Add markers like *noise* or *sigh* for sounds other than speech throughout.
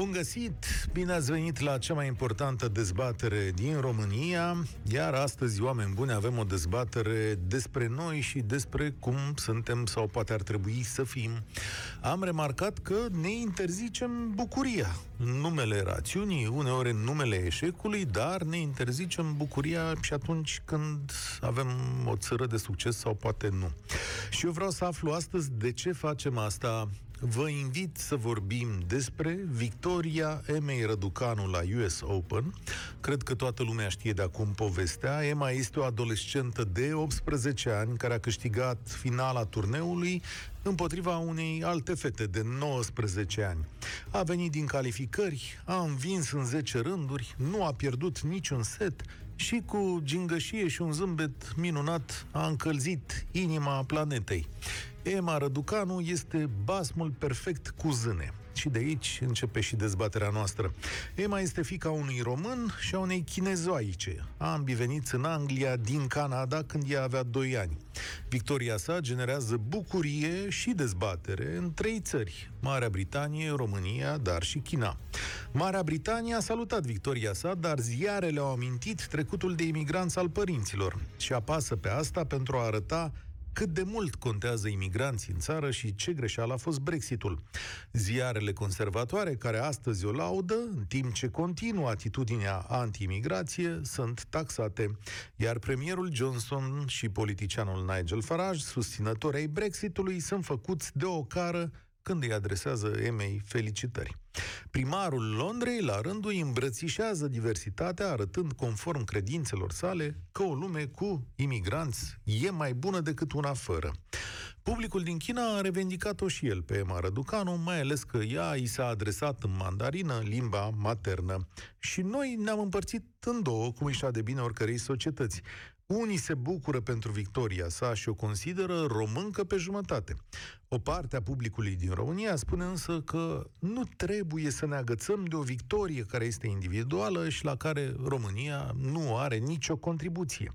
Bun găsit! Bine ați venit la cea mai importantă dezbatere din România, iar astăzi, oameni buni, avem o dezbatere despre noi și despre cum suntem sau poate ar trebui să fim. Am remarcat că ne interzicem bucuria în numele rațiunii, uneori în numele eșecului, dar ne interzicem bucuria și atunci când avem o țără de succes sau poate nu. Și eu vreau să aflu astăzi de ce facem asta vă invit să vorbim despre victoria Emei Răducanu la US Open. Cred că toată lumea știe de acum povestea. Emma este o adolescentă de 18 ani care a câștigat finala turneului împotriva unei alte fete de 19 ani. A venit din calificări, a învins în 10 rânduri, nu a pierdut niciun set și cu gingășie și un zâmbet minunat a încălzit inima planetei. Emma Răducanu este basmul perfect cu zâne. Și de aici începe și dezbaterea noastră. Emma este fica unui român și a unei chinezoaice. Ambii veniți în Anglia din Canada când ea avea 2 ani. Victoria sa generează bucurie și dezbatere în trei țări, Marea Britanie, România, dar și China. Marea Britanie a salutat victoria sa, dar ziarele au amintit trecutul de imigranți al părinților și apasă pe asta pentru a arăta cât de mult contează imigranții în țară și ce greșeală a fost Brexitul. Ziarele conservatoare, care astăzi o laudă, în timp ce continuă atitudinea anti-imigrație, sunt taxate. Iar premierul Johnson și politicianul Nigel Farage, susținători ai Brexitului, sunt făcuți de o cară când îi adresează Emei felicitări. Primarul Londrei, la rândul, îmbrățișează diversitatea, arătând, conform credințelor sale, că o lume cu imigranți e mai bună decât una fără. Publicul din China a revendicat-o și el pe Emma Răducanu, mai ales că ea i s-a adresat în mandarină, limba maternă. Și noi ne-am împărțit în două, cum își de bine oricărei societăți. Unii se bucură pentru victoria sa și o consideră româncă pe jumătate. O parte a publicului din România spune însă că nu trebuie să ne agățăm de o victorie care este individuală și la care România nu are nicio contribuție.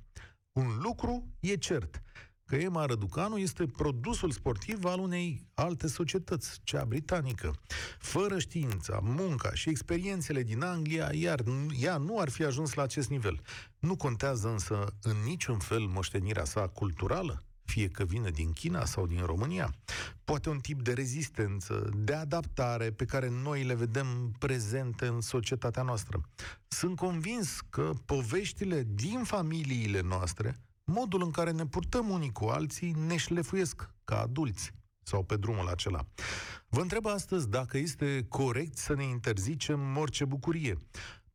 Un lucru e cert că Emma Răducanu este produsul sportiv al unei alte societăți, cea britanică. Fără știința, munca și experiențele din Anglia, iar ea nu ar fi ajuns la acest nivel. Nu contează însă în niciun fel moștenirea sa culturală, fie că vine din China sau din România. Poate un tip de rezistență, de adaptare pe care noi le vedem prezente în societatea noastră. Sunt convins că poveștile din familiile noastre modul în care ne purtăm unii cu alții ne șlefuiesc ca adulți sau pe drumul acela. Vă întreb astăzi dacă este corect să ne interzicem orice bucurie.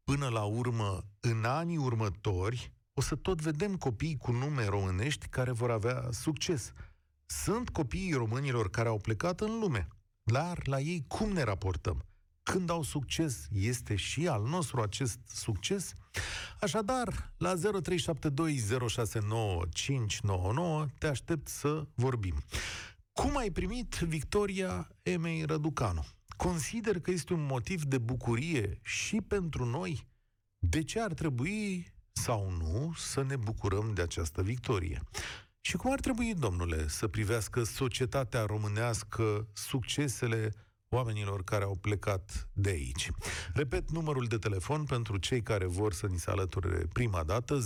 Până la urmă, în anii următori, o să tot vedem copii cu nume românești care vor avea succes. Sunt copiii românilor care au plecat în lume. Dar la ei cum ne raportăm? când au succes, este și al nostru acest succes? Așadar, la 0372069599 te aștept să vorbim. Cum ai primit victoria Emei Răducanu? Consider că este un motiv de bucurie și pentru noi? De ce ar trebui sau nu să ne bucurăm de această victorie? Și cum ar trebui, domnule, să privească societatea românească succesele oamenilor care au plecat de aici. Repet numărul de telefon pentru cei care vor să ni se alăture prima dată, 0372069599.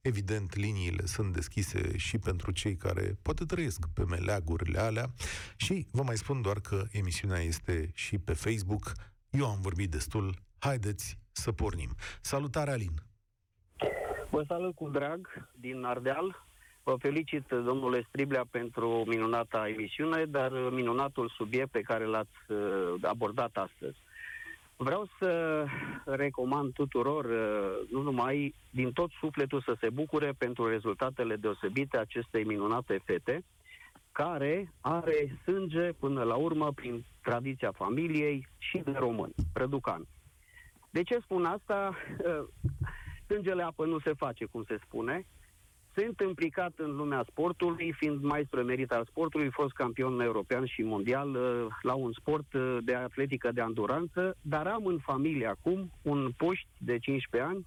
Evident, liniile sunt deschise și pentru cei care poate trăiesc pe meleagurile alea și vă mai spun doar că emisiunea este și pe Facebook. Eu am vorbit destul, haideți să pornim. Salutare, Alin! Vă salut cu drag din Ardeal, Vă felicit, domnule Striblea, pentru minunata emisiune, dar minunatul subiect pe care l-ați uh, abordat astăzi. Vreau să recomand tuturor, uh, nu numai din tot sufletul, să se bucure pentru rezultatele deosebite acestei minunate fete, care are sânge până la urmă prin tradiția familiei și de român, Răducan. De ce spun asta? Uh, sângele apă nu se face, cum se spune, sunt implicat în lumea sportului, fiind maestru emerit al sportului, fost campion european și mondial uh, la un sport uh, de atletică de anduranță, dar am în familie acum un puști de 15 ani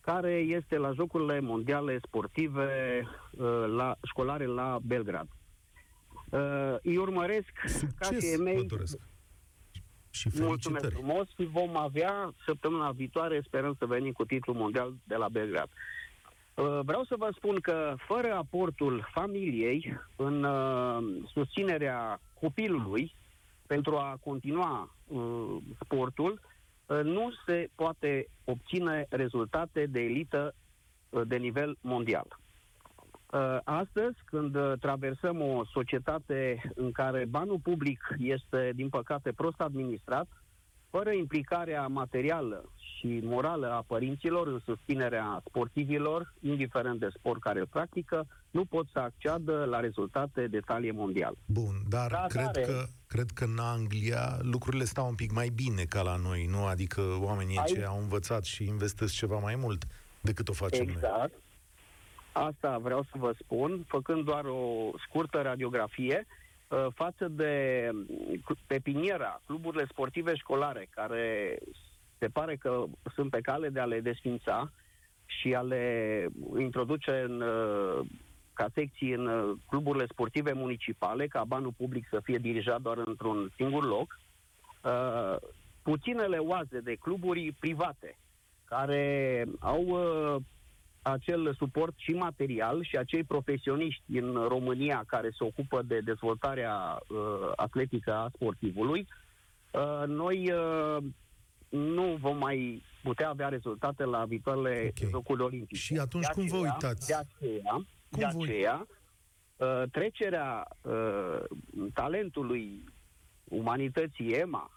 care este la Jocurile Mondiale Sportive uh, la, școlare la Belgrad. Uh, îi urmăresc Succes, ca și mei. vă doresc. Și Mulțumesc felicitări. frumos și vom avea săptămâna viitoare, sperăm să venim cu titlul mondial de la Belgrad. Uh, Vreau să vă spun că fără aportul familiei în uh, susținerea copilului pentru a continua uh, sportul, uh, nu se poate obține rezultate de elită uh, de nivel mondial. Uh, Astăzi, când uh, traversăm o societate în care banul public este, din păcate, prost administrat, fără implicarea materială și morală a părinților în susținerea sportivilor, indiferent de sport care îl practică, nu pot să acceadă la rezultate de talie mondială. Bun, dar Da, cred, tare. că, cred că în Anglia lucrurile stau un pic mai bine ca la noi, nu? Adică oamenii Ai- aceia au învățat și investesc ceva mai mult decât o facem noi. Exact. Asta vreau să vă spun, făcând doar o scurtă radiografie, uh, față de mm, pepiniera, cluburile sportive școlare, care se pare că sunt pe cale de a le desfința și a le introduce în, uh, ca secții în uh, cluburile sportive municipale, ca banul public să fie dirijat doar într-un singur loc, uh, puținele oaze de cluburi private care au uh, acel suport și material și acei profesioniști din România care se ocupă de dezvoltarea uh, atletică a sportivului, uh, noi uh, nu vom mai putea avea rezultate la viitoarele Ok. Jocuri Olimpice. Și atunci De cum vă aceea- uitați? De aceea, Cum de vă- aceea uh, trecerea uh, talentului umanității EMA,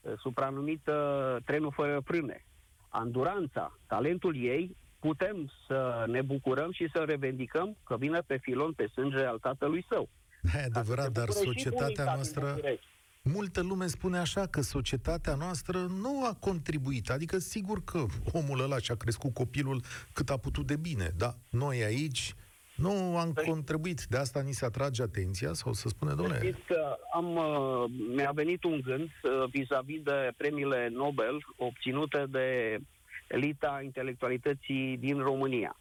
uh, supranumită trenul fără frâne, anduranța, talentul ei, putem să ne bucurăm și să revendicăm că vine pe filon pe sânge al tatălui său. Da, e adevărat, Se dar bucură și societatea bunica din noastră... București. Multă lume spune așa că societatea noastră nu a contribuit. Adică, sigur că omul ăla și-a crescut copilul cât a putut de bine, dar noi aici nu am Păi- contribuit. De asta ni se atrage atenția sau să spune, domnule, Știți că am, uh, mi-a venit un gând uh, vis-a-vis de premiile Nobel obținute de elita intelectualității din România.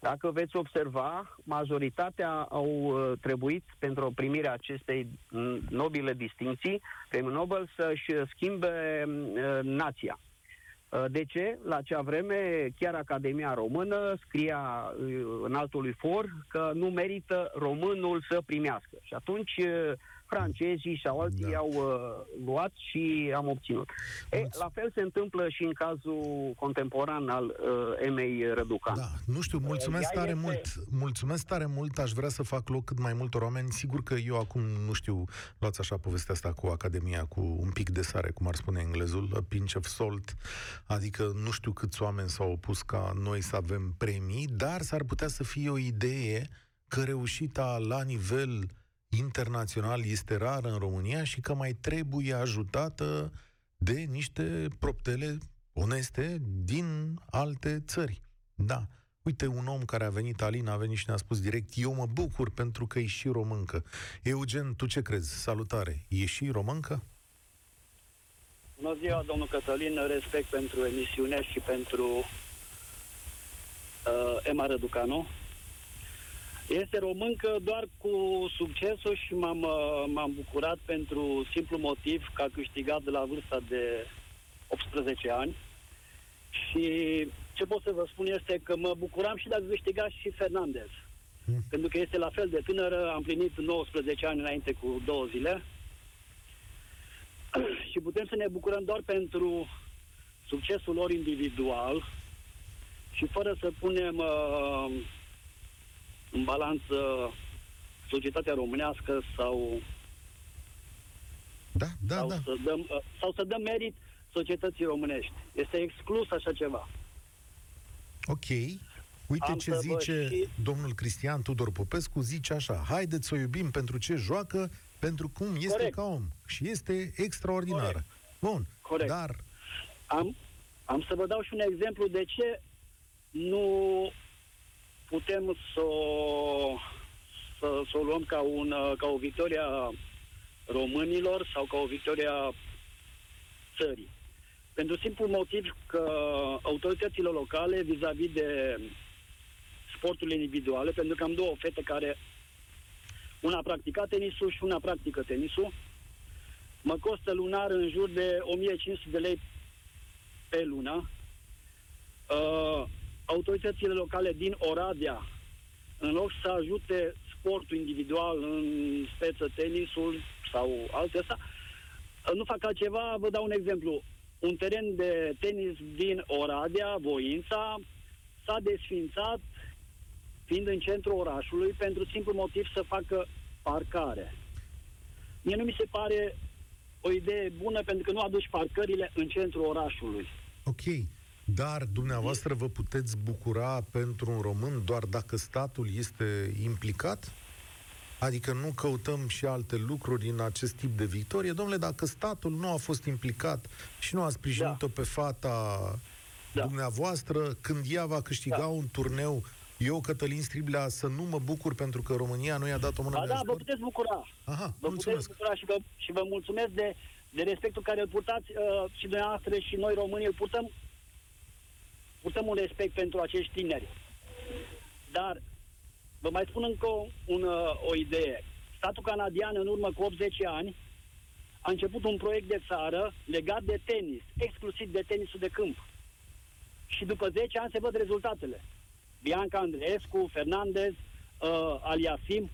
Dacă veți observa, majoritatea au uh, trebuit pentru primirea acestei mm, nobile distinții, premiul Nobel, să-și schimbe uh, nația. Uh, De ce? La acea vreme, chiar Academia Română scria uh, în altului for că nu merită românul să primească. Și atunci uh, francezii sau alții Da. au uh, luat și am obținut. E, Mulț- la fel se întâmplă și în cazul contemporan al uh, Emei Răducan. Da, nu știu, mulțumesc ea tare este- mult. Mulțumesc tare mult, aș vrea să fac loc cât mai multor oameni. Sigur că eu acum, nu știu, luați așa povestea asta cu Academia, cu un pic de sare, cum ar spune englezul, a pinch of salt, adică nu știu câți oameni s-au opus ca noi să avem premii, dar s-ar putea să fie o idee că reușita la nivel internațional este rară în România și că mai trebuie ajutată de niște proptele oneste din alte țări. Da. Uite, un om care a venit, Alina, a venit și ne-a spus direct, eu mă bucur pentru că e și româncă. Eugen, tu ce crezi? Salutare. E și româncă? Bună ziua, domnul Cătălin, respect pentru emisiune și pentru uh, Emma Răducanu. Este româncă doar cu succesul și m-am, uh, m-am bucurat pentru simplu motiv că a câștigat de la vârsta de 18 ani. Și ce pot să vă spun este că mă bucuram și dacă câștiga și Fernandez. Hmm. Pentru că este la fel de tânără, am plinit 19 ani înainte cu două zile *clears throat* și putem să ne bucurăm doar pentru succesul lor individual și fără să punem uh, în balanță societatea românească sau, Da, da, sau, da. Să dăm, uh, sau să dăm merit societății românești. Este exclus așa ceva. Ok. Uite Am ce să vă zice și- domnul Cristian Tudor Popescu, zice așa, haideți să o iubim pentru ce joacă, pentru cum este Corect. ca om. Și este extraordinară. Corect. Bun, Corect. dar Am, am să vă dau și un exemplu de ce nu putem să o, să, să o luăm ca, un, ca o victoria românilor sau ca o victoria țării. Pentru simplu motiv că autoritățile locale vis-a-vis de sporturile individuale, pentru că am două fete care una practica tenisul și una practică tenisul, mă costă lunar în jur de 1500 de lei pe lună. Uh, autoritățile locale din Oradea, în loc să ajute sportul individual, în speță tenisul sau altele nu fac altceva, vă dau un exemplu. Un teren de tenis din Oradea, Voința, s-a desfințat fiind în centrul orașului pentru simplu motiv să facă parcare. Mie nu mi se pare o idee bună pentru că nu aduci parcările în centrul orașului. Ok, dar dumneavoastră vă puteți bucura pentru un român doar dacă statul este implicat? Adică nu căutăm și alte lucruri în acest tip de victorie. Domnule, dacă statul nu a fost implicat și nu a sprijinit-o da. pe fata da. dumneavoastră, când ea va câștiga da. un turneu, eu, Cătălin Striblea, să nu mă bucur pentru că România nu i-a dat o mână da, de Da, vă puteți bucura. Aha, vă mulțumesc. puteți bucura și vă, și vă mulțumesc de, de respectul care îl purtați uh, și dumneavoastră și noi românii îl purtăm, purtăm un respect pentru acești tineri. Dar Vă mai spun încă un, uh, o idee. Statul canadian, în urmă cu 80 ani, a început un proiect de țară legat de tenis, exclusiv de tenisul de câmp. Și după 10 ani se văd rezultatele. Bianca Andreescu, Fernandez, uh, Aliasim.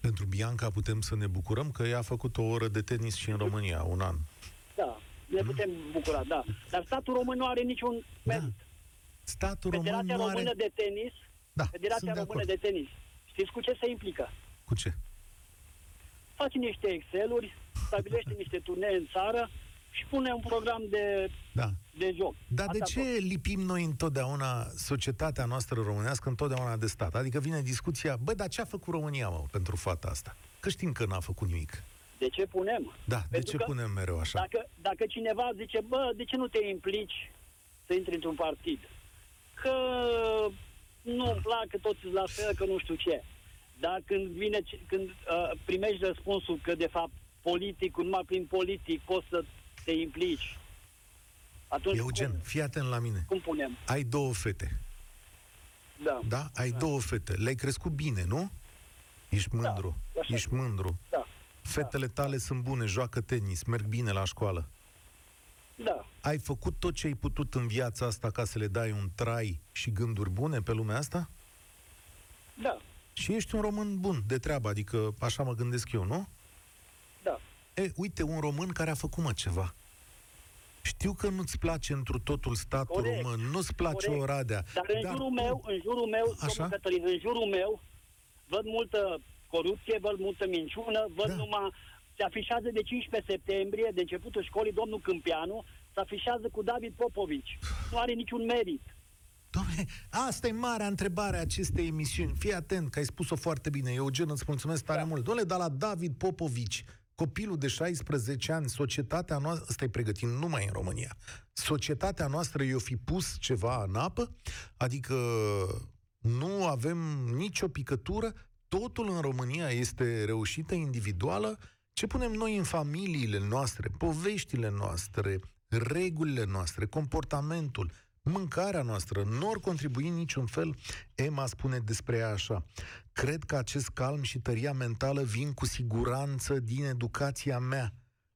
Pentru Bianca putem să ne bucurăm că ea a făcut o oră de tenis și în România, un an. Da, ne mm. putem bucura, da. Dar statul român nu are niciun da. merit. Da. Statul Federația român nu are... Română de Tenis da, Federația de Română de Tenis. Știți cu ce se implică? Cu ce? Faci niște Excel-uri, stabilește *laughs* niște turnee în țară și pune un program de, da. de joc. Dar de ce tot. lipim noi întotdeauna societatea noastră românească întotdeauna de stat? Adică vine discuția, bă, dar ce a făcut România, mă, pentru fata asta? Că știm că n-a făcut nimic. De ce punem? Da, Pentru de ce punem mereu așa? Dacă, dacă cineva zice, bă, de ce nu te implici să intri într-un partid? Că nu-mi plac, că toți la fel, că nu știu ce. Dar când vine, când uh, primești răspunsul că de fapt politic, numai prin politic poți să te implici, atunci Eugen, cum, fii atent la mine. Cum punem? Ai două fete. Da. Da? Ai da. două fete. Le-ai crescut bine, nu? Ești da, mândru. Da, Ești mândru. Da. Fetele tale da. sunt bune, joacă tenis, merg bine la școală. Da. Ai făcut tot ce ai putut în viața asta ca să le dai un trai și gânduri bune pe lumea asta? Da. Și ești un român bun de treabă, adică așa mă gândesc eu, nu? Da. E, uite, un român care a făcut mă ceva. Știu că nu-ți place întru totul statul Corect. român, nu-ți place Corect. Oradea. Dar în dar jurul meu, în jurul meu, Așa? Cătălin, în jurul meu, văd multă corupție, văd multă minciună, văd da. numai se afișează de 15 septembrie, de începutul școlii, domnul Câmpianu, se afișează cu David Popovici. Nu are niciun merit. Doamne, asta e marea întrebare a acestei emisiuni. Fii atent, că ai spus-o foarte bine. Eugen, îți mulțumesc tare da. mult. Doamne, dar la David Popovici, copilul de 16 ani, societatea noastră, ăsta e pregătit numai în România, societatea noastră i-o fi pus ceva în apă? Adică nu avem nicio picătură? Totul în România este reușită individuală? Ce punem noi în familiile noastre, poveștile noastre, regulile noastre, comportamentul, mâncarea noastră, nu ar contribui în niciun fel? Emma spune despre ea așa. Cred că acest calm și tăria mentală vin cu siguranță din educația mea.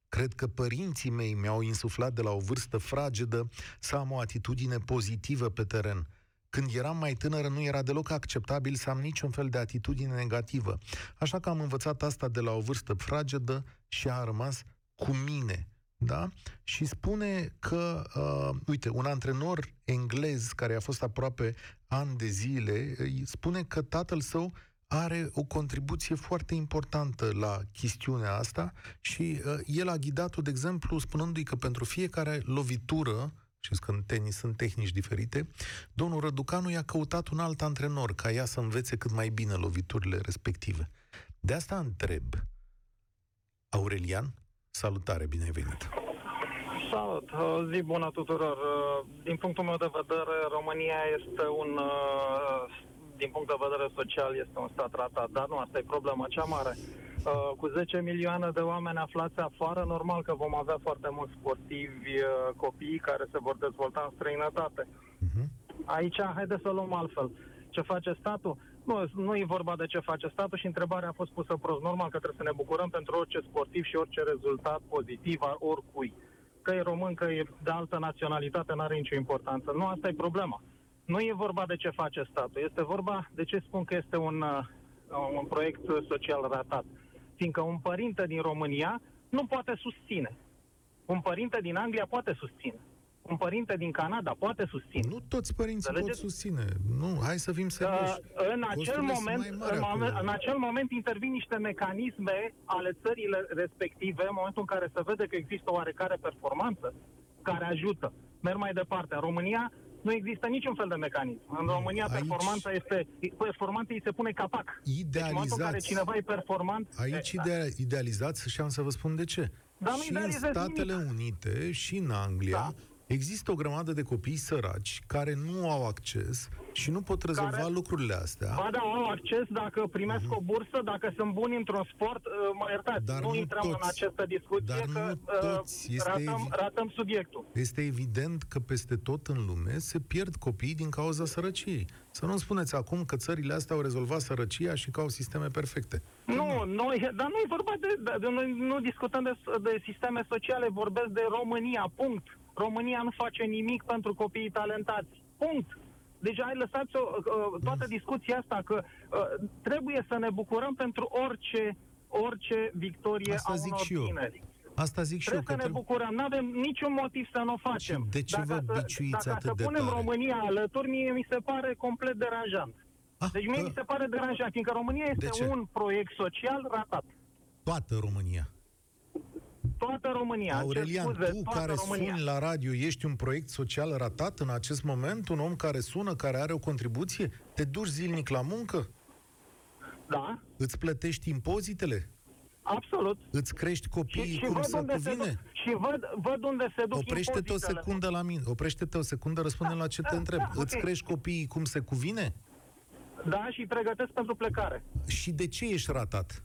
Cred că părinții mei mi-au insuflat de la o vârstă fragedă să am o atitudine pozitivă pe teren. Când eram mai tânără, nu era deloc acceptabil să am niciun fel de atitudine negativă. Așa că am învățat asta de la o vârstă fragedă și a rămas cu mine. Da? Și spune că, uh, uite, un antrenor englez care a fost aproape ani de zile, spune că tatăl său are o contribuție foarte importantă la chestiunea asta și uh, el a ghidat-o, de exemplu, spunându-i că pentru fiecare lovitură Știți că în tenis sunt tehnici diferite. Domnul Răducanu i-a căutat un alt antrenor ca ea să învețe cât mai bine loviturile respective. De asta întreb. Aurelian, salutare, bine ai venit! Salut! Zi bună tuturor! Din punctul meu de vedere, România este un, din punct de vedere social, este un stat ratat, dar nu asta e problema cea mare. Uh, cu 10 milioane de oameni aflați afară, normal că vom avea foarte mulți sportivi uh, copii care se vor dezvolta în străinătate. Uh-huh. Aici, haideți să o luăm altfel. Ce face statul? Nu, nu e vorba de ce face statul și întrebarea a fost pusă prost. Normal că trebuie să ne bucurăm pentru orice sportiv și orice rezultat pozitiv a oricui. Că e român, că e de altă naționalitate, nu are nicio importanță. Nu, asta e problema. Nu e vorba de ce face statul, este vorba de ce spun că este un, uh, un proiect social ratat. Fiindcă un părinte din România nu poate susține. Un părinte din Anglia poate susține. Un părinte din Canada poate susține. Nu toți părinții pot Înțelegeți? susține. Nu, hai să fim Uh, serioși. în, acel Costurile sunt moment, mai mari în, acolo. momen- în acel moment intervin niște mecanisme ale țările respective, în momentul în care se vede că există oarecare performanță care ajută. Merg mai departe. În România nu există niciun fel de mecanism. În România aici- performanța este, performanța îi se pune capac. Deci în momentul în care Idealizați. cineva e performant... Aici e, da. idea, idealizați și am să vă spun de ce. Dar nu și în idealizez Statele nimic. Unite și în Anglia Da. există o grămadă de copii săraci care nu au acces și nu pot rezolva Care- lucrurile astea. Ba da, au acces dacă primesc o bursă, dacă sunt buni într-un sport, uh, mă iertați, Mhm. Dar nu nu intrăm toți. în această discuție Dar că nu uh, toți. Este ratăm, evi- ratăm subiectul. Este evident că peste tot în lume se pierd copiii din cauza sărăciei. Să nu spuneți acum că țările astea au rezolvat sărăcia și că au sisteme perfecte. Nu, noi, dar nu e vorba de, de, de noi nu discutăm de, de sisteme sociale, vorbesc de România, punct. România nu face nimic pentru copiii talentați, punct. Deci ai lăsat-o, uh, toată discuția asta că uh, trebuie să ne bucurăm pentru orice, orice victorie Asta a zic unor și eu. tineri. Asta zic și eu. Trebuie Că să ne bucurăm, nu avem niciun motiv să nu o facem. Și de ce dacă vă să, biciuiți dacă atât să de punem tare? România alături, mie mi se pare complet deranjant. Ah, Deci mie că mi se pare deranjant, fiindcă România De ce? este un proiect social ratat. toată România. Toată România. îmi cer Aurelian, scuze, tu toată care România. suni la radio, ești un proiect social ratat în acest moment? Un om care sună, care are o contribuție? Te duci zilnic la muncă? Da, Îți plătești impozitele? absolut. Îți crești Și, copiii și, cum văd se unde se duc, cuvine? și văd, văd unde se duc Oprește-te o impozitele. secundă la mine. Oprește-te o secundă, răspunde la ce te da, întreb. da, Îți ok. crești copiii cum se cuvine? Da, și îi pregătesc pentru plecare. Și de ce ești ratat?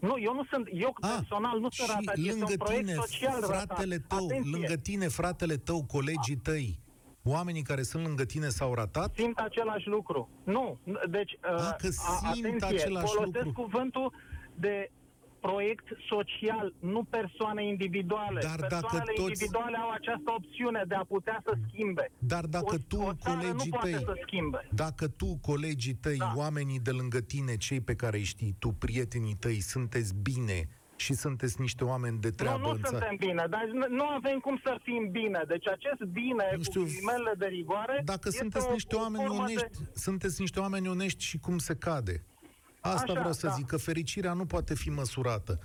Nu, eu nu sunt, eu Ah, personal nu sunt și ratat, este lângă un proiect tine, social fratele ratat. tău, Atenție, lângă tine, fratele tău, colegii tăi, oamenii care sunt lângă tine s-au ratat? simt același lucru. Nu, n- deci, Ah, că a- simt atenție, același folosesc lucru. cuvântul de proiect social, nu persoane individuale. Dar dacă Persoanele toți- individuale au această opțiune de a putea să schimbe. Dar dacă o, tu, o țară colegii nu poate tăi, să schimbe. Dacă tu, colegii tăi, Da. oamenii de lângă tine, cei pe care îi știi tu, prietenii tăi, sunteți bine și sunteți niște oameni de Nu, treabă nu în țară, suntem bine, dar nu- nu avem cum să fim bine. Deci acest bine, Nu cu știu, ghilimele de rigoare, dacă este sunteți o, niște o oameni formă onești, De... sunteți niște oameni onești și cum se cade. Asta Așa, vreau să da. zic, că fericirea nu poate fi măsurată.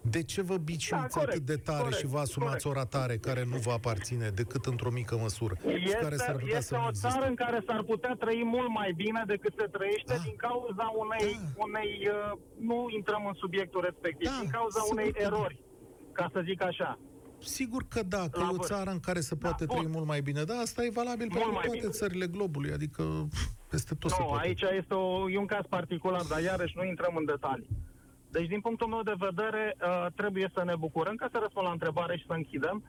De ce vă biciuiți Da, corect, atât de tare corect, și vă asumați corect. o ratare care nu vă aparține decât într-o mică măsură și care Este, s-ar putea este să nu o existe? țară în care s-ar putea trăi mult mai bine decât se trăiește Ah. din cauza unei, Da. unei uh, nu intrăm în subiectul respectiv, Da, din cauza sigur unei că da. erori, ca să zic așa. Sigur că da, că La e o vârf. țară în care se poate bun. trăi mult mai bine. Da, asta e valabil Mult pentru mai toate bine. țările globului, adică pf, peste tot se Nu, poate. aici este o, e un caz particular, dar iarăși nu intrăm în detalii. Deci, din punctul meu de vedere, uh, trebuie să ne bucurăm, ca să răspund la întrebare și să închidem,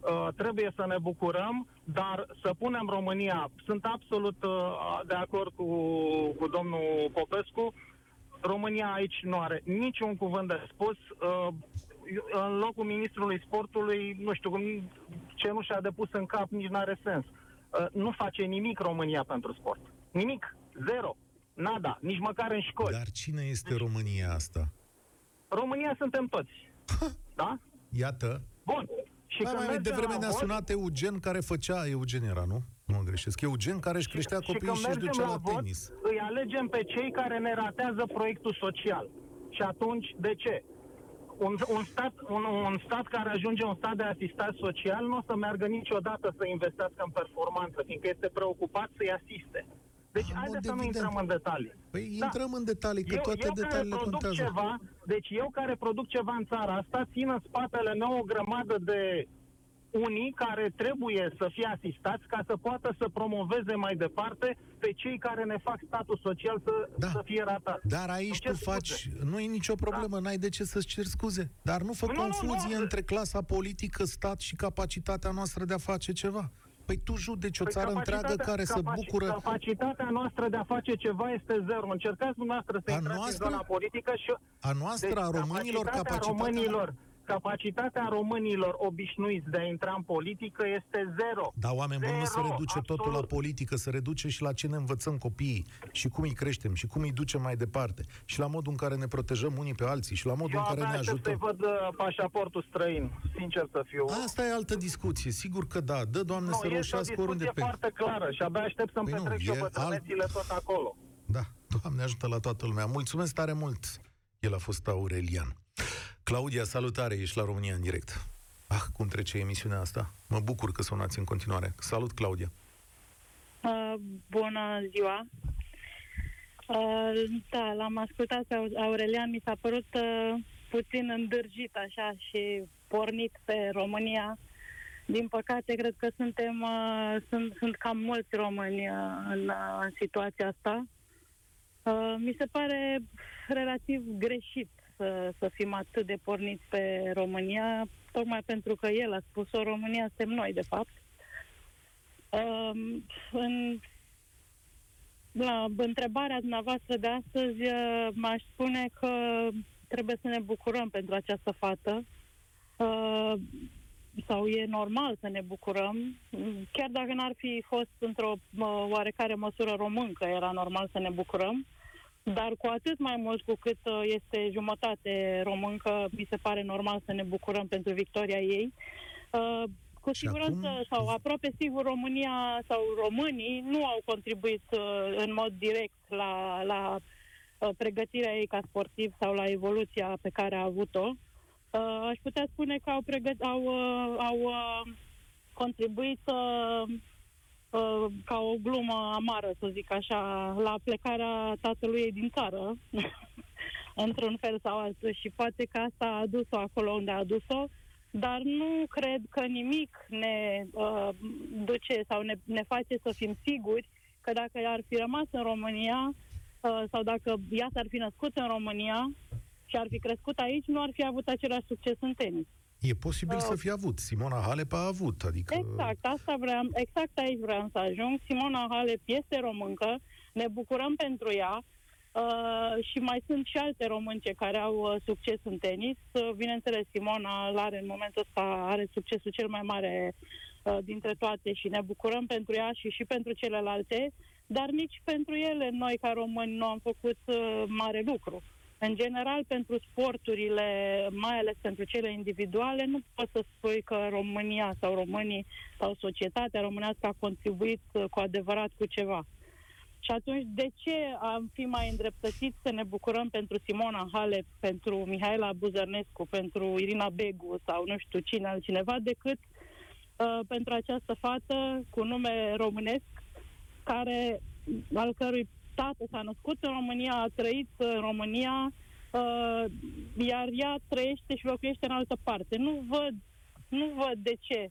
uh, trebuie să ne bucurăm, dar să punem România, sunt absolut uh, de acord cu, cu domnul Popescu, România aici nu are niciun cuvânt de spus. Uh, în locul ministrului sportului, nu știu, cum- ce nu și-a depus în cap nici nu are sens. Uh, nu face nimic România pentru sport. Nimic. Zero. Nada. Nici măcar în școli. Dar cine este România asta? România suntem toți. Da? Iată. Bun. Și Mai, când mai mergem devreme la ne-a vot- sunat Eugen care făcea, Eugen era, nu? Nu mă greșesc. Eugen care își creștea și copiii când și își mergem ducea la la vot, tenis. îi alegem pe cei care ne ratează proiectul social. Și atunci, de ce? Un, un, stat, un, un stat care ajunge un stat de asistat social nu o să meargă niciodată să investească în performanță, fiindcă este preocupat să-i asiste. Deci, Ah, în haideți mod să nu evident. intrăm în detalii. Păi Da. intrăm în detalii, că eu, toate eu care detaliile produc contează. ceva, deci eu care produc ceva în țara asta, țin în spatele meu o grămadă de unii care trebuie să fie asistați ca să poată să promoveze mai departe pe cei care ne fac statul social să, Da. să fie ratați. Dar aici Îmi tu cer scuze. faci, nu e nicio problemă, n-ai de ce să-ți ceri scuze. Dar nu fă Nu, nu, confuzie nu. între clasa politică, stat și capacitatea noastră de a face ceva. Păi tu judeci o Păi țară întreagă capacitatea- care se capaci- bucură... Capacitatea noastră de a face ceva este zero. Încercați dumneavoastră să A intrați noastră? în zona politică și... A noastră, a românilor, capacitatea capacitatea... românilor, capacitatea românilor obișnuiți de a intra în politică este zero. Dar oameni buni nu se Zero, reduce totul la absolut. politică, se reduce și la ce ne învățăm copiii și cum îi creștem și cum îi ducem mai departe și la modul în care ne protejăm unii pe alții și la modul Eu în care abia ne aștept să-i ajutăm. văd uh, pașaportul străin, sincer să fiu. Asta e altă discuție, sigur că da. Dă, Doamne, să nu, este o reușească oriunde discuție pe... foarte clară și abia aștept să-mi Păi nu, petrec și eu e bătrânețile tot acolo. Da, Doamne ajută la toată lumea. Mulțumesc tare mult. El a fost Aurelian. Claudia, salutare, ești la România în direct. Ah, cum trece emisiunea asta? Mă bucur că sunați în continuare. Salut, Claudia. Uh, bună ziua! Uh, da, l-am ascultat pe Au- Aurelian, mi s-a părut uh, puțin îndârjit așa și pornit pe România. Din păcate, cred că suntem, uh, sunt, sunt cam mulți români uh, în, uh, în situația asta. Uh, mi se pare relativ greșit să, să fim atât de porniți pe România, tocmai pentru că el a spus-o, România suntem noi, de fapt. Um, în, la întrebarea dumneavoastră de astăzi, uh, m-aș spune că trebuie să ne bucurăm pentru această fată. Uh, sau e normal să ne bucurăm, chiar dacă n-ar fi fost într-o uh, oarecare măsură româncă, era normal să ne bucurăm, dar cu atât mai mult cu cât uh, este jumătate româncă, mi se pare normal să ne bucurăm pentru victoria ei. Uh, cu Și siguranță, acum- sau aproape sigur, România sau românii nu au contribuit uh, în mod direct la, la uh, pregătirea ei ca sportiv sau la evoluția pe care a avut-o. Uh, aș putea spune că au, pregăt- au, uh, au uh, contribuit uh, uh, ca o glumă amară, să zic așa, la plecarea tatălui ei din țară, *laughs* într-un fel sau altul. Și poate că asta a adus-o acolo unde a adus-o, dar nu cred că nimic ne uh, duce sau ne, ne face să fim siguri că dacă ar fi rămas în România uh, sau dacă ea s-ar fi născut în România și ar fi crescut aici, nu ar fi avut același succes în tenis. E posibil Uh, să fie avut. Simona Halep a avut, adică... Exact, asta vreau, exact aici vreau să ajung. Simona Halep este româncă, ne bucurăm pentru ea uh, și mai sunt și alte românce care au uh, succes în tenis. Uh, bineînțeles, Simona îl are în momentul ăsta, are succesul cel mai mare uh, dintre toate și ne bucurăm pentru ea și și pentru celelalte, dar nici pentru ele noi ca români nu am făcut uh, mare lucru. În general, pentru sporturile, mai ales pentru cele individuale, nu poți să spui că România sau românii sau societatea românească a contribuit uh, cu adevărat cu ceva. Și atunci, de ce am fi mai îndreptățiți să ne bucurăm pentru Simona Halep, pentru Mihaela Buzărnescu, pentru Irina Begu sau nu știu cine altcineva, decât uh, pentru această fată cu nume românesc, care, al cărui tată s-a născut în România, a trăit în România, uh, iar ea trăiește și locuiește în altă parte. Nu văd, nu văd de ce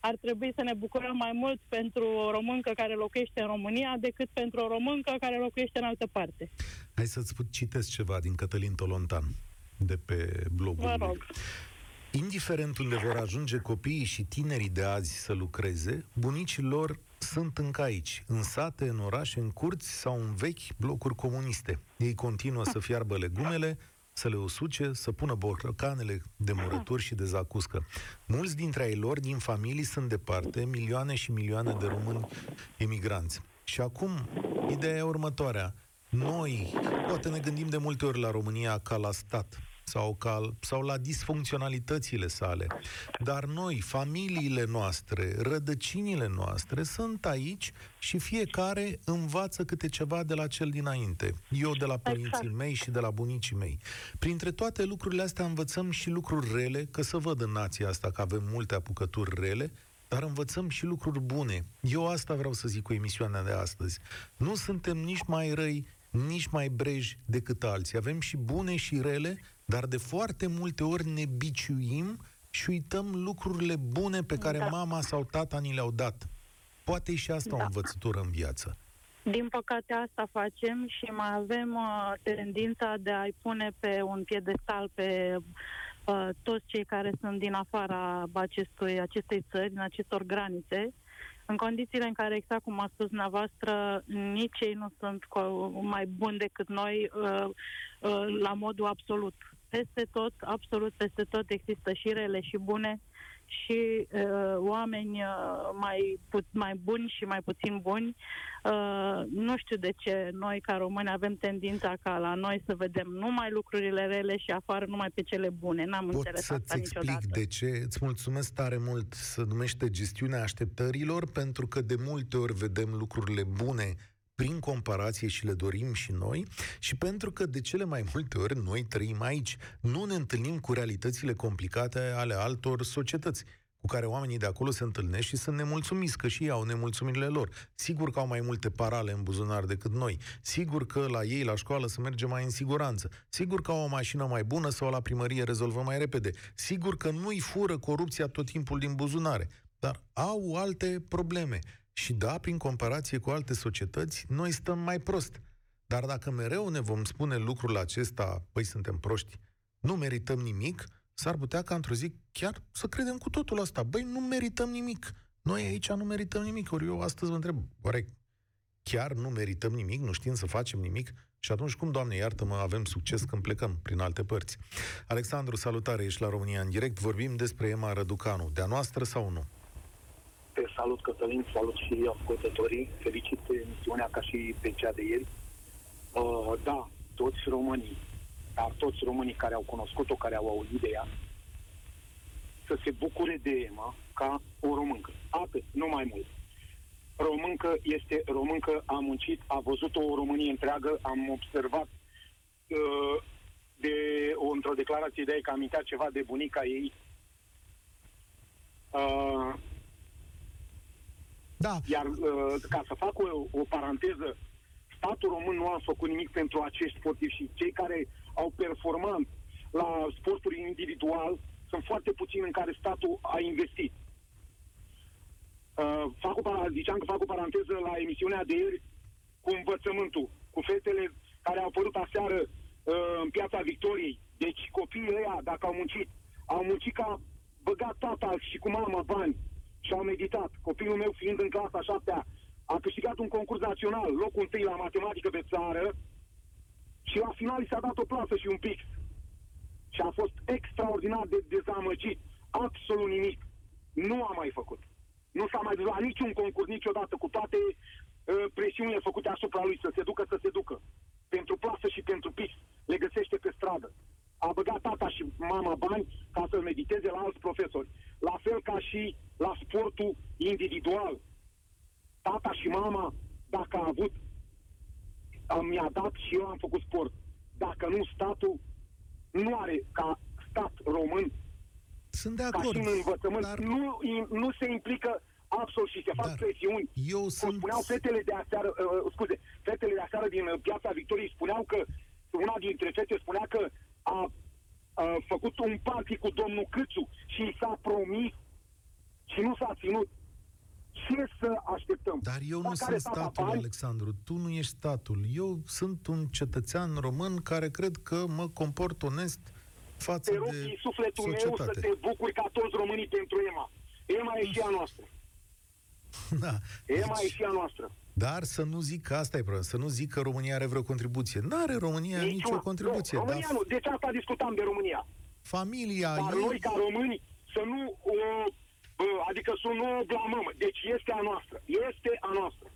ar trebui să ne bucurăm mai mult pentru o româncă care locuiește în România decât pentru o româncă care locuiește în altă parte. Hai să-ți pu- citesc ceva din Cătălin Tolontan, de pe blogul Vă lui. rog. Indiferent unde vor ajunge copiii și tinerii de azi să lucreze, bunicii lor sunt încă aici, în sate, în orașe, în curți sau în vechi blocuri comuniste. Ei continuă să fiarbă legumele, să le usuce, să pună borcanele de murături și de zacuscă. Mulți dintre ai lor din familii sunt departe, milioane și milioane de români emigranți. Și acum, ideea e următoarea. Noi, poate ne gândim de multe ori la România ca la stat, sau, ca, sau la disfuncționalitățile sale. Dar noi, familiile noastre, rădăcinile noastre sunt aici și fiecare învață câte ceva de la cel dinainte. Eu de la părinții Exact. mei și de la bunicii mei. Printre toate lucrurile astea învățăm și lucruri rele, că să văd în nația asta că avem multe apucături rele, dar învățăm și lucruri bune. Eu asta vreau să zic cu emisiunea de astăzi. Nu suntem nici mai răi, nici mai breji decât alții. Avem și bune și rele, dar de foarte multe ori ne biciuim și uităm lucrurile bune pe care Da. mama sau tata ni le-au dat. Poate e și asta o Da. învățătură în viață. Din păcate asta facem și mai avem uh, tendința de a-i pune pe un piedestal pe uh, toți cei care sunt din afara acestui, acestei țări, din acestor granițe, în condițiile în care, exact cum a spus dumneavoastră, nici ei nu sunt co- mai buni decât noi uh, uh, la modul absolut. Peste tot, absolut peste tot există și rele și bune și uh, oameni uh, mai, pu- mai buni și mai puțin buni. Uh, nu știu de ce noi, ca români, avem tendința ca la noi să vedem numai lucrurile rele și afară numai pe cele bune. N-am Pot înțeles asta să-ți explic niciodată. de ce. Îți mulțumesc tare mult să numește gestiunea așteptărilor, pentru că de multe ori vedem lucrurile bune prin comparație și le dorim și noi și pentru că de cele mai multe ori noi trăim aici. Nu ne întâlnim cu realitățile complicate ale altor societăți cu care oamenii de acolo se întâlnesc și sunt nemulțumiți, că și ei au nemulțumirile lor. Sigur că au mai multe parale în buzunar decât noi. Sigur că la ei, la școală, se merge mai în siguranță. Sigur că au o mașină mai bună sau la primărie rezolvă mai repede. Sigur că nu-i fură corupția tot timpul din buzunare. Dar au alte probleme. Și da, prin comparație cu alte societăți, noi stăm mai prost. Dar dacă mereu ne vom spune lucrul acesta, păi suntem proști, nu merităm nimic, s-ar putea ca într-o zi chiar să credem cu totul asta. Băi, nu merităm nimic. Noi aici nu merităm nimic. Ori eu astăzi vă întreb, oare chiar nu merităm nimic, nu știm să facem nimic? Și atunci cum, Doamne, iartă-mă, avem succes când plecăm prin alte părți? Alexandru, salutare, ești la România în direct. Vorbim despre Ema Răducanu. De-a noastră sau nu? Te salut, Cătălin, salut și ascultătorii. Felicit emisiunea ca și pe cea de ieri. Uh, da, toți românii, dar toți românii care au cunoscut-o, care au auzit de ea, să se bucure de Ema ca o româncă. Atât, nu mai mult. Româncă este româncă, a muncit, a văzut o Românie întreagă, am observat uh, de, o, într-o declarație de ei că amintea ceva de bunica ei. Uh, Da, iar uh, ca să fac o, o paranteză, statul român nu a făcut nimic pentru acești sportivi și cei care au performat la sporturi individual sunt foarte puțini în care statul a investit. Uh, fac o, para- ziceam că fac o paranteză la emisiunea de ieri cu învățământul, cu fetele care au apărut aseară uh, în piața Victoriei. Deci copiii ăia, dacă au muncit, au muncit ca băgat tata și cu mama bani și au meditat. Copilul meu fiind în clasa a șaptea, a câștigat un concurs național, locul întâi la matematică pe țară și la final i s-a dat o plasă și un pix. Și a fost extraordinar de dezamăgit. Absolut nimic. Nu a mai făcut. Nu s-a mai dus la niciun concurs niciodată cu toate uh, presiunile făcute asupra lui să se ducă, să se ducă. Pentru plasă și pentru pix. Le găsește pe stradă. A băgat tata și mama bani ca să mediteze la alți profesori. La fel ca și la sportul individual. Tata și mama, dacă a avut, am- mi-a dat și eu am făcut sport. Dacă nu, statul nu are ca stat român sunt de ca acord. și în învățământ, dar nu, nu se implică absolut și se fac Dar presiuni. eu Cum sunt... spuneau fetele de aseară, uh, scuze, fetele de aseară din uh, Piața Victoriei spuneau că, una dintre fete spunea că a, a făcut un party cu domnul Câțu și i s-a promis și nu s-a ținut. Ce să așteptăm? Dar eu nu Dacă sunt are tata statul, bani, Alexandru. Tu nu ești statul. Eu sunt un cetățean român care cred că mă comport onest față Te rog, de din sufletul meu, să societate. te bucuri ca toți românii pentru Ema. Ema e și a noastră. *laughs* Da. Ema e Deci, și a noastră. dar să nu zic că asta e problema, să nu zic că România are vreo contribuție. Nu are România nicio Niciuna. contribuție, nu, dar România nu. Deci asta discutam de România. familia Dar ei... noi, ca români, să nu o... bă, Adică să nu o blamăm. Deci este a noastră. Este a noastră.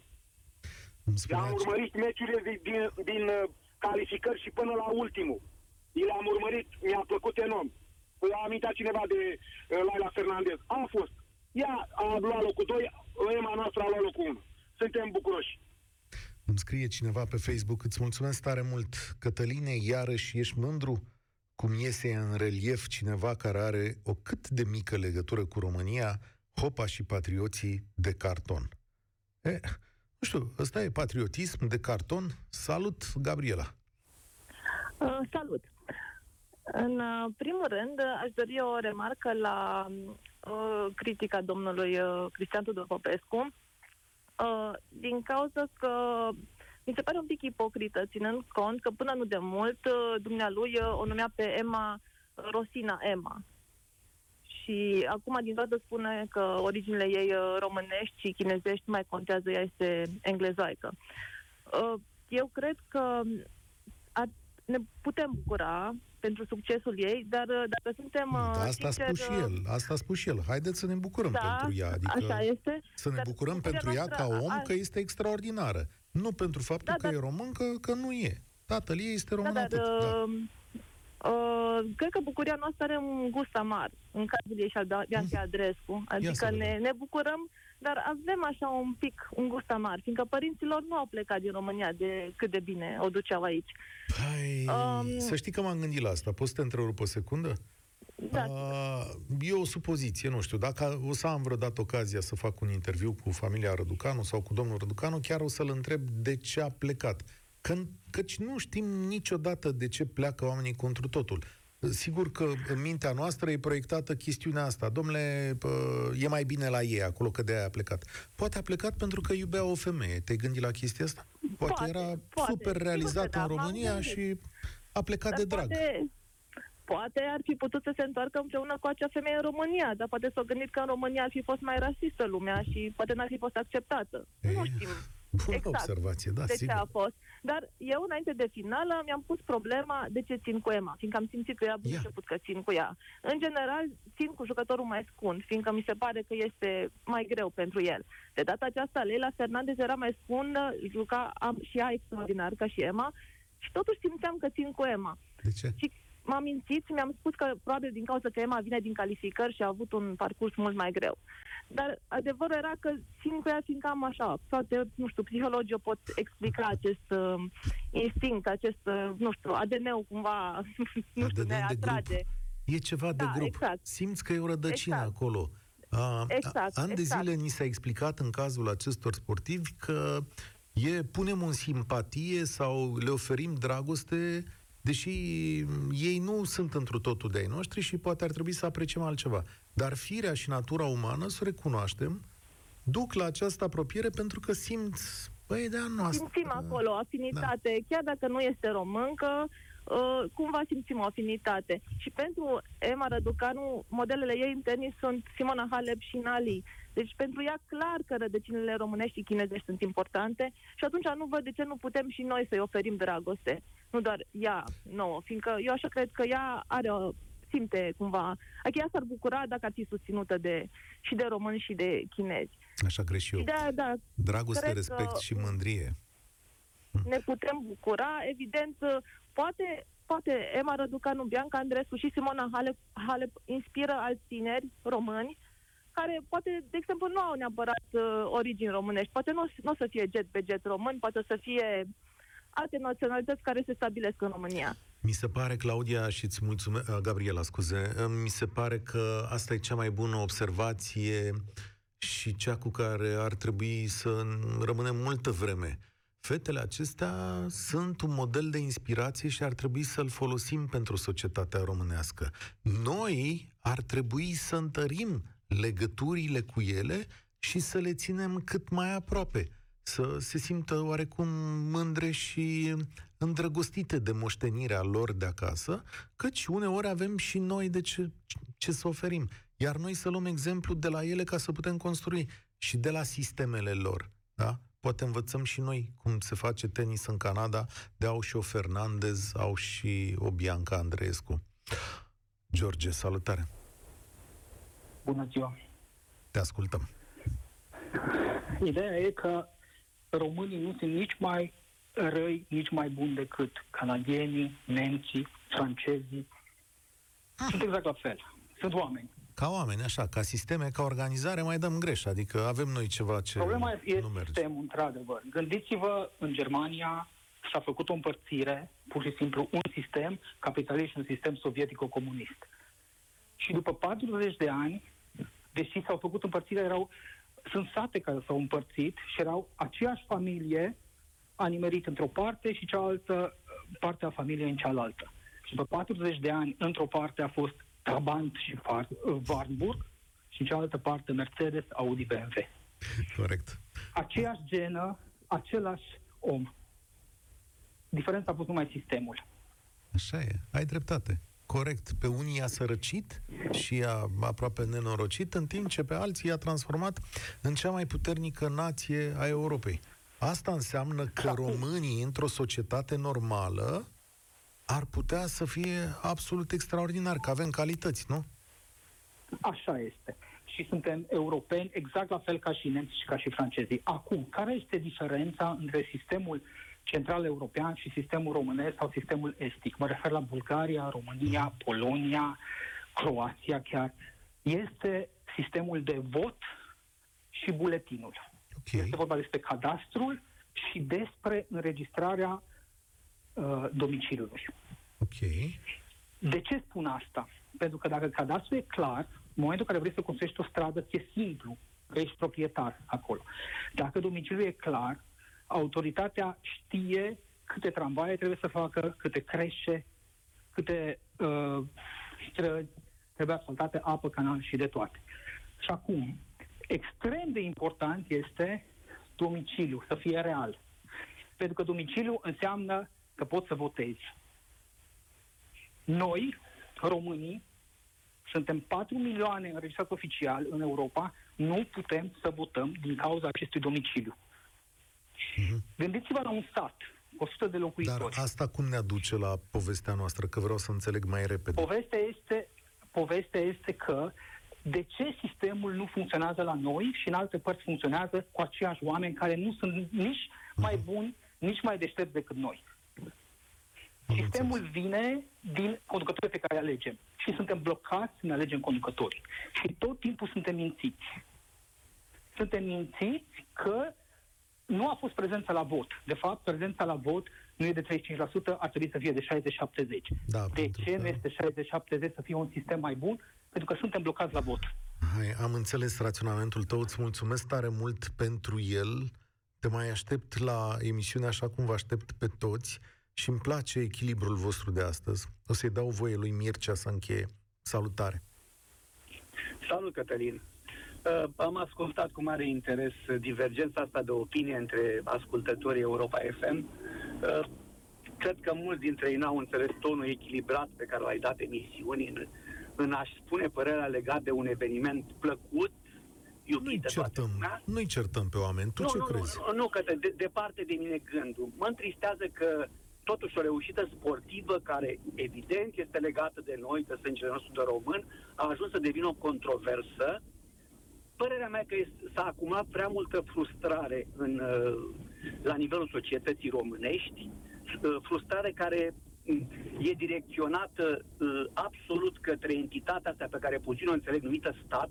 Îmi spunea Am ce- urmărit meciurile din, din, din uh, calificări și până la ultimul. I le-am urmărit, mi-a plăcut enorm. A amintat cineva de uh, Laila Fernandez. A fost. Ea a luat locul 2, Ema noastră a luat locul 1. Suntem bucuroși. Îmi scrie cineva pe Facebook, îți mulțumesc tare mult, Cătăline, iarăși ești mândru cum iese în relief cineva care are o cât de mică legătură cu România, hopa și patrioții de carton. E, nu știu, ăsta e patriotism de carton. Salut, Gabriela! Uh, salut! În uh, primul rând, uh, aș dori o remarcă la uh, critica domnului uh, Cristian Tudor Popescu, uh, din cauza că mi se pare un pic ipocrită, ținând cont că până nu de mult uh, dumnealui uh, o numea pe Emma Rosina Emma. Și acum din toată spune că originile ei uh, românești și chinezești nu mai contează, ea este englezoică. Uh, Eu cred că ar, ne putem bucura pentru succesul ei, dar uh, dacă suntem uh, Da, asta a sincer, spus și uh, el, asta a spus și el. Haideți să ne bucurăm da, pentru ea, adică așa este. să ne dar bucurăm bucuria pentru ea ca noastră om a- că este extraordinară. Nu pentru faptul Da, că dar- e româncă, că nu e. Tatăl ei este Da, român dar atât. Da. uh, uh, cred că bucuria noastră are un gust amar în cazul ei și al Bianca Adrescu. să Adică vedem. ne, ne bucurăm, dar avem așa un pic un gust amar, fiindcă părinților nu au plecat din România de cât de bine o duceau aici. Hai, Um, să știi că m-am gândit la asta. Poți să te întrerup o secundă? Da, A, e o supoziție, nu știu. Dacă o să am vreodată ocazia să fac un interviu cu familia Răducanu sau cu domnul Răducanu, chiar o să-l întreb de ce a plecat. Că, căci nu știm niciodată de ce pleacă oamenii contru totul. Sigur că în mintea noastră e proiectată chestiunea asta. Domnule, pă, e mai bine la ei acolo că de-aia a plecat. Poate a plecat pentru că iubea o femeie. Te-ai gândit la chestia asta? Poate, Poate, era poate. super Sigur realizat că în da, m-am România gândit. și a plecat dar de drag. Poate, poate ar fi putut să se întoarcă împreună cu acea femeie în România, dar poate s-a gândit că în România ar fi fost mai rasistă lumea și poate n-ar fi fost acceptată. Ei, nu știm Bună exact. observație, da, de ce sigur. a fost. Dar eu, înainte de finală, mi-am pus problema de ce țin cu Emma, fiindcă am simțit că ea a Ia. început că țin cu ea. În general, țin cu jucătorul mai scund, fiindcă mi se pare că este mai greu pentru el. De data aceasta, Leila Fernandez era mai scundă, juca am, și ea extraordinar ca și Emma, și totuși simțeam că țin cu Emma. De ce? Și m-am mințit și mi-am spus că probabil din cauza că Emma vine din calificări și a avut un parcurs mult mai greu. Dar adevărul era că simt că ea fiindcă am așa, poate, nu știu, psihologii o pot explica acest uh, instinct, acest, uh, nu știu, ADN-ul cumva, *laughs* nu știu, ADN ne de grup. atrage. E ceva de Da, grup. exact. Simți că e o rădăcină Exact. acolo. A, Exact, a, an de exact. zile ni s-a explicat în cazul acestor sportivi că e, punem în simpatie sau le oferim dragoste, deși ei nu sunt întru totul de ai noștri și poate ar trebui să apreciem altceva. Dar firea și natura umană, să o recunoaștem, duc la această apropiere pentru că simt, băi, de a noastră. Simțim acolo o afinitate, Da. chiar dacă nu este româncă, uh, cumva simțim o afinitate. Și pentru Emma Răducanu, modelele ei în tenis sunt Simona Halep și Nali. Deci pentru ea clar că rădăcinile românești și chinezești sunt importante și atunci nu văd de ce nu putem și noi să-i oferim dragoste. Nu doar ea nouă, fiindcă eu așa cred că ea are o simte cumva, adică ea s-ar bucura dacă ar fi susținută de, și de români și de chinezi. Așa greș și eu. Și de da, Dragoste, cred respect că- și mândrie. Ne putem bucura. Evident, poate, poate Emma Răducanu, Bianca Andrescu și Simona Halep, Halep inspiră alți tineri români care poate, de exemplu, nu au neapărat uh, origini românești. Poate nu, nu o să fie jet pe jet român, poate o să fie alte naționalități care se stabilesc în România. Mi se pare, Claudia, și îți mulțumesc, Gabriela, scuze, mi se pare că asta e cea mai bună observație și cea cu care ar trebui să rămânem multă vreme. Fetele acestea sunt un model de inspirație și ar trebui să-l folosim pentru societatea românească. Noi ar trebui să întărim legăturile cu ele și să le ținem cât mai aproape să se simtă oarecum mândre și îndrăgostite de moștenirea lor de acasă, căci uneori avem și noi de ce, ce să oferim. Iar noi să luăm exemplu de la ele ca să putem construi și de la sistemele lor. Da? Poate învățăm și noi cum se face tenis în Canada, de au și o Fernandez, au și o Bianca Andreescu. George, salutare! Bună ziua! Te ascultăm! Ideea e că românii nu sunt nici mai răi, nici mai buni decât canadienii, nemții, francezii. Sunt exact la fel. Sunt oameni. Ca oameni, așa, ca sisteme, ca organizare, mai dăm greș. Adică avem noi ceva ce Problema e nu merge. sistemul, într-adevăr. Gândiți-vă, în Germania s-a făcut o împărțire, pur și simplu un sistem capitalist și un sistem sovietico-comunist. Și după 40 de ani, deși s-au făcut împărțirea, erau, sunt sate care s-au împărțit și erau aceeași familie a nimerit într-o parte și cealaltă parte a familiei în cealaltă. Și după 40 de ani, într-o parte a fost Trabant și Warburg și în cealaltă parte Mercedes, Audi, BMW. Corect. Aceeași genă, același om. Diferența a fost numai sistemul. Așa e, ai dreptate. Corect, pe unii a sărăcit și a aproape nenorocit, în timp ce pe alții i-a transformat în cea mai puternică nație a Europei. Asta înseamnă că românii, într-o societate normală, ar putea să fie absolut extraordinar, că avem calități, nu? Așa este. Și suntem europeni exact la fel ca și nemții și ca și francezii. Acum, care este diferența între sistemul central european și sistemul românesc sau sistemul estic? Mă refer la Bulgaria, România, Polonia, Croația chiar. Este sistemul de vot și buletinul. Okay. Este vorba despre cadastrul și despre înregistrarea uh, domiciliului. Ok. De ce spun asta? Pentru că dacă cadastrul e clar, în momentul în care vrei să construiești o stradă, ți-e simplu, că ești proprietar acolo. Dacă domiciliul e clar, autoritatea știe câte tramvaie trebuie să facă, câte creșe, câte uh, străzi trebuie asfaltate, apă, canal și de toate. Și acum, extrem de important este domiciliu, să fie real. Pentru că domiciliu înseamnă că poți să votezi. Noi, românii, suntem 4 milioane înregistrați oficial în Europa, nu putem să votăm din cauza acestui domiciliu. Mm-hmm. Gândiți-vă la un stat, 100 de locuitori. Dar asta cum ne aduce la povestea noastră? Că vreau să înțeleg mai repede. Povestea este, povestea este că de ce sistemul nu funcționează la noi și în alte părți funcționează cu aceiași oameni care nu sunt nici mai mhm. buni, nici mai deștepți decât noi. Sistemul vine din conducătorii pe care îi alegem și suntem blocați să ne alegem conducătorii. Și tot timpul suntem mințiți. Suntem mințiți că nu a fost prezența la vot. De fapt, prezența la vot nu e de 35%, ar trebui să fie de 60-70. Da, de ce că... nu este 60-70 să fie un sistem mai bun? Pentru că suntem blocați la vot. Hai, am înțeles raționamentul tău, îți mulțumesc tare mult pentru el. Te mai aștept la emisiune așa cum vă aștept pe toți și îmi place echilibrul vostru de astăzi. O să-i dau voie lui Mircea să încheie. Salutare! Salut, Cătălin! Uh, am ascultat cu mare interes divergența asta de opinie între ascultătorii Europa FM. Uh, cred că mulți dintre ei n-au înțeles tonul echilibrat pe care l-ai dat emisiunii în, în a-și spune părerea legat de un eveniment plăcut, iubit nu-i de certăm, toată Nu-i certăm pe oameni. Tu nu, ce nu, crezi? Nu, nu că de, departe de mine gândul. Mă întristează că totuși o reușită sportivă care evident este legată de noi, de sângele nostru de român, a ajuns să devină o controversă Părerea mea că s-a acumulat prea multă frustrare în, uh, la nivelul societății românești, uh, frustrare care mm, e direcționată uh, absolut către entitatea asta pe care puțin o înțeleg numită stat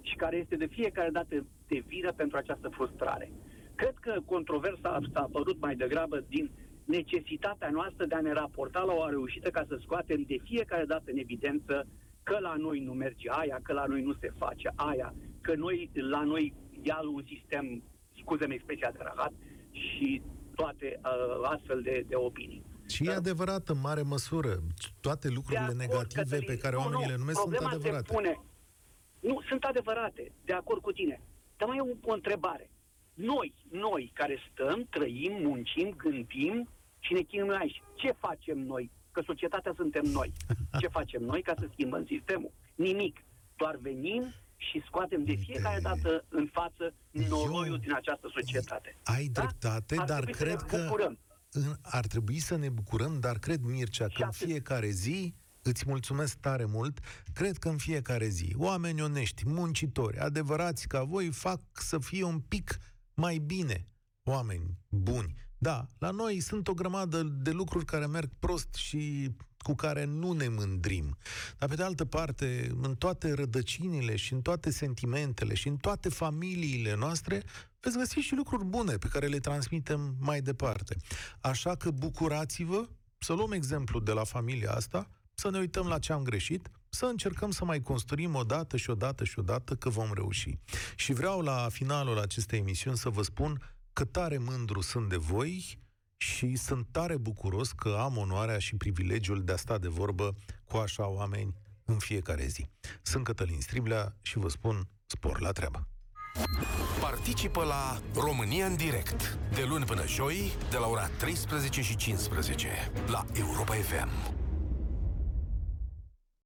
și care este de fiecare dată de vină pentru această frustrare. Cred că controversa asta a apărut mai degrabă din necesitatea noastră de a ne raporta la o reușită ca să scoatem de fiecare dată în evidență că la noi nu merge aia, că la noi nu se face aia, că noi, la noi ia un sistem, scuze-mi expresia de rahat, și toate uh, astfel de, de opinii. Și e adevărat în mare măsură. Toate lucrurile acord, negative Cătălin, pe care oamenii le numesc sunt adevărate. Pune, nu, sunt adevărate, de acord cu tine. Dar mai e o, o întrebare. Noi, noi care stăm, trăim, muncim, gândim și ne chinuim aici, ce facem noi? Că societatea suntem noi. *laughs* Ce facem noi ca să schimbăm sistemul? Nimic. Doar venim, și scoatem de fiecare de... dată în față noroiul Eu... din această societate. Ai da? dreptate, ar dar cred că ar trebui să ne bucurăm, dar cred, Mircea, că în fiecare zi Îți mulțumesc tare mult. Cred că în fiecare zi, oameni onești, muncitori, adevărați ca voi, fac să fie un pic mai bine. Oameni buni. Da, la noi sunt o grămadă de lucruri care merg prost și cu care nu ne mândrim. Dar, pe de altă parte, în toate rădăcinile și în toate sentimentele și în toate familiile noastre, veți găsi și lucruri bune pe care le transmitem mai departe. Așa că bucurați-vă, să luăm exemplu de la familia asta, să ne uităm la ce am greșit, să încercăm să mai construim o dată și o dată și o dată că vom reuși. Și vreau la finalul acestei emisiuni să vă spun că tare mândru sunt de voi și sunt tare bucuros că am onoarea și privilegiul de a sta de vorbă cu așa oameni în fiecare zi. Sunt Cătălin Striblea și vă spun spor la treabă. Participă la România în direct de luni până joi de la ora 13 și 15 la Europa FM.